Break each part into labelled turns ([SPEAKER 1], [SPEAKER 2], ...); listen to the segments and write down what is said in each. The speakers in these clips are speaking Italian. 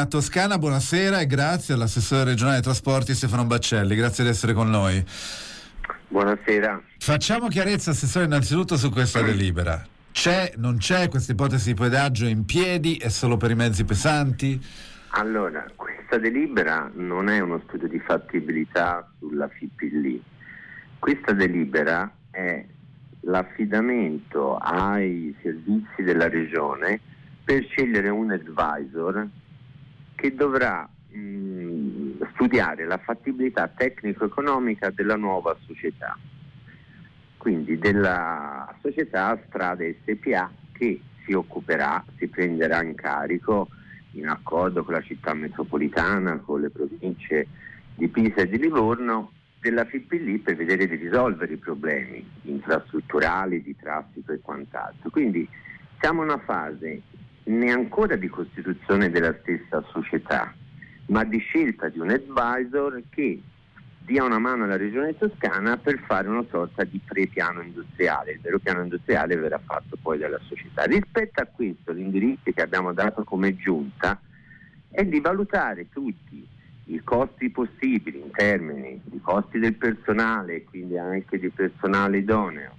[SPEAKER 1] A Toscana, buonasera e grazie all'assessore regionale dei trasporti Stefano Baccelli, grazie di essere con noi.
[SPEAKER 2] Buonasera.
[SPEAKER 1] Facciamo chiarezza, assessore, innanzitutto su questa delibera. C'è, non c'è questa ipotesi di pedaggio in piedi? È solo per i mezzi pesanti?
[SPEAKER 2] Allora, questa delibera non è uno studio di fattibilità sulla FIPLI. Questa delibera è l'affidamento ai servizi della regione per scegliere un advisor che dovrà mh, studiare la fattibilità tecnico-economica della nuova società, quindi della società Strade SPA che si occuperà, si prenderà in carico in accordo con la città metropolitana, con le province di Pisa e di Livorno, della FIPLI per vedere di risolvere i problemi infrastrutturali, di traffico e quant'altro. Quindi siamo in una fase né ancora di costituzione della stessa società, ma di scelta di un advisor che dia una mano alla regione toscana per fare una sorta di pre-piano industriale. Il vero piano industriale verrà fatto poi dalla società. Rispetto a questo, l'indirizzo che abbiamo dato come giunta è di valutare tutti i costi possibili in termini di costi del personale, quindi anche di personale idoneo,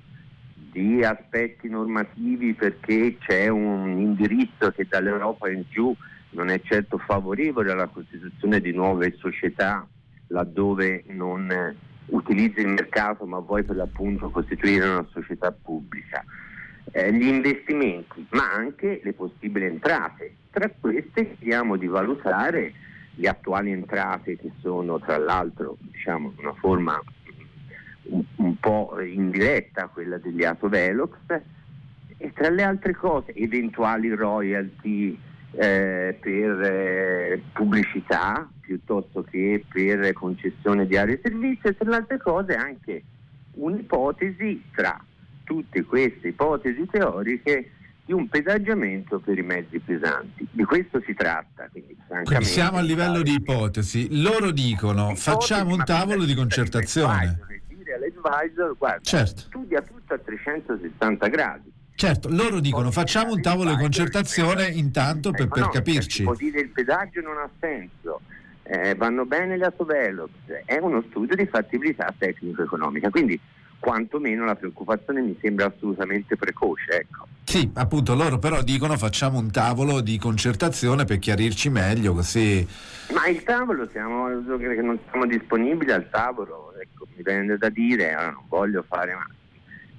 [SPEAKER 2] di aspetti normativi perché c'è un indirizzo che dall'Europa in giù non è certo favorevole alla costituzione di nuove società laddove non utilizzi il mercato ma vuoi per l'appunto costituire una società pubblica. Eh, gli investimenti ma anche le possibili entrate. Tra queste chiediamo di valutare le attuali entrate che sono tra l'altro diciamo, una forma un po' indiretta quella degli Ato Velox e tra le altre cose eventuali royalty eh, per eh, pubblicità piuttosto che per concessione di aree di servizio e tra le altre cose anche un'ipotesi tra tutte queste ipotesi teoriche di un pedaggiamento per i mezzi pesanti. Di questo si tratta. Quindi,
[SPEAKER 1] quindi siamo a livello di ipotesi. Loro dicono ipotesi, facciamo un tavolo di concertazione
[SPEAKER 2] l'advisor, guarda, certo. studia tutto a 360 gradi.
[SPEAKER 1] Certo, loro dicono facciamo un tavolo di concertazione intanto per, per no, capirci.
[SPEAKER 2] Può dire il pedaggio non ha senso, eh, vanno bene le autovelox, è uno studio di fattibilità tecnico-economica, quindi quantomeno la preoccupazione mi sembra assolutamente precoce. Ecco.
[SPEAKER 1] Sì, appunto, loro però dicono facciamo un tavolo di concertazione per chiarirci meglio così.
[SPEAKER 2] Ma il tavolo, siamo, non siamo disponibili al tavolo, mi viene da dire, allora non voglio fare, ma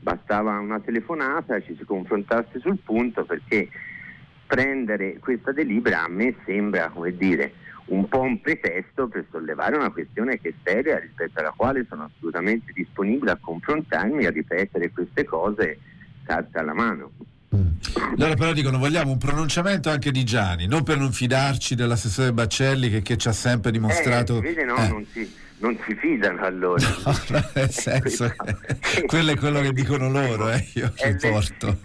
[SPEAKER 2] bastava una telefonata ci si confrontasse sul punto perché prendere questa delibera a me sembra, come dire, un po' un pretesto per sollevare una questione che è seria rispetto alla quale sono assolutamente disponibile a confrontarmi e a ripetere queste cose carta alla mano.
[SPEAKER 1] Allora però dicono vogliamo un pronunciamento anche di Gianni, non per non fidarci dell'assessore Baccelli che, che ci ha sempre dimostrato...
[SPEAKER 2] Eh, vede, no, eh. non, si, non, si, fidano allora. No,
[SPEAKER 1] nel senso, quello è quello che dicono loro, eh, io è porto.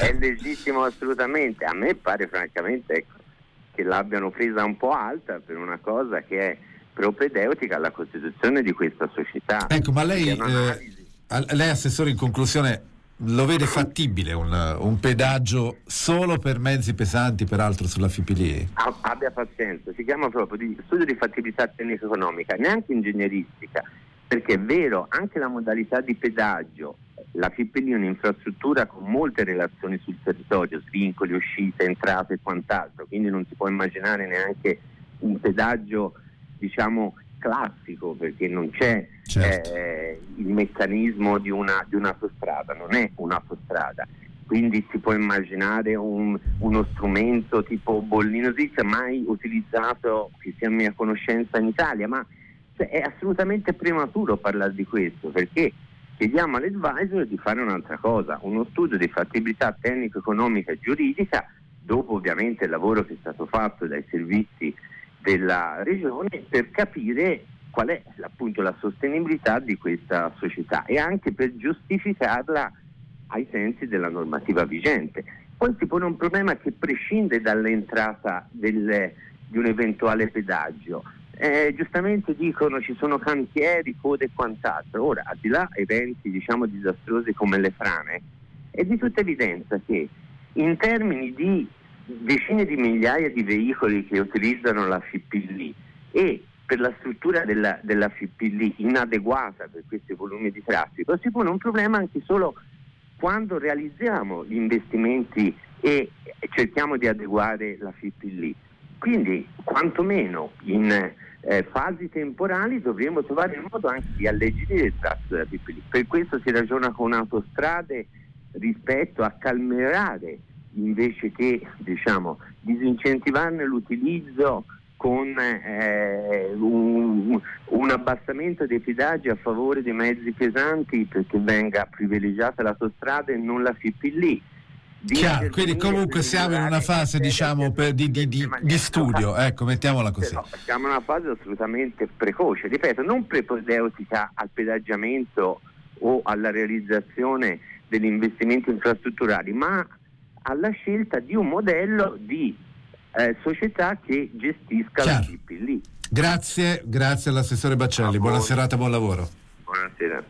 [SPEAKER 2] È legittimo assolutamente, a me pare francamente ecco, che l'abbiano presa un po' alta per una cosa che è propedeutica alla costituzione di questa società.
[SPEAKER 1] Ecco, ma lei, eh, lei assessore in conclusione lo vede fattibile un, un, pedaggio solo per mezzi pesanti, peraltro sulla FIPLE?
[SPEAKER 2] Abbia pazienza, si chiama proprio di studio di fattibilità tecnico-economica, neanche ingegneristica, perché è vero, anche la modalità di pedaggio, la FIPLE è un'infrastruttura con molte relazioni sul territorio, svincoli, uscite, entrate e quant'altro, quindi non si può immaginare neanche un pedaggio diciamo classico perché non c'è certo. eh, il meccanismo di, una, di un'autostrada, non è un'autostrada. Quindi si può immaginare un, uno strumento tipo bollino Zizza mai utilizzato che sia a mia conoscenza in Italia, ma cioè, è assolutamente prematuro parlare di questo perché chiediamo all'advisor di fare un'altra cosa, uno studio di fattibilità tecnico-economica e giuridica, dopo ovviamente il lavoro che è stato fatto dai servizi della regione per capire qual è appunto la sostenibilità di questa società e anche per giustificarla ai sensi della normativa vigente. Poi si pone un problema che prescinde dall'entrata del, di un eventuale pedaggio. Eh, giustamente dicono ci sono cantieri, code e quant'altro. Ora, al di là eventi diciamo disastrosi come le frane, è di tutta evidenza che in termini di decine di migliaia di veicoli che utilizzano la FIPL e per la struttura della, della FIPL inadeguata per questi volumi di traffico si pone un problema anche solo quando realizziamo gli investimenti e cerchiamo di adeguare la FIPL. Quindi quantomeno in eh, fasi temporali dovremo trovare il modo anche di alleggerire il tratto della FIPL. Per questo si ragiona con autostrade rispetto a calmerare invece che diciamo, disincentivarne l'utilizzo con eh, un, un, abbassamento dei pedaggi a favore dei mezzi pesanti perché venga privilegiata l'autostrada e non la FIPL.
[SPEAKER 1] Chiaro, quindi comunque siamo in una fase diciamo per, di, di, di, di, studio, ecco, mettiamola così.
[SPEAKER 2] Siamo in una fase assolutamente precoce, ripeto, non prepodeutica al pedaggiamento o alla realizzazione degli investimenti infrastrutturali, ma alla scelta di un modello di eh, società che gestisca Chiaro. la GP lì.
[SPEAKER 1] Grazie, grazie all'assessore Baccelli, buona serata, buon lavoro.
[SPEAKER 2] Buonasera.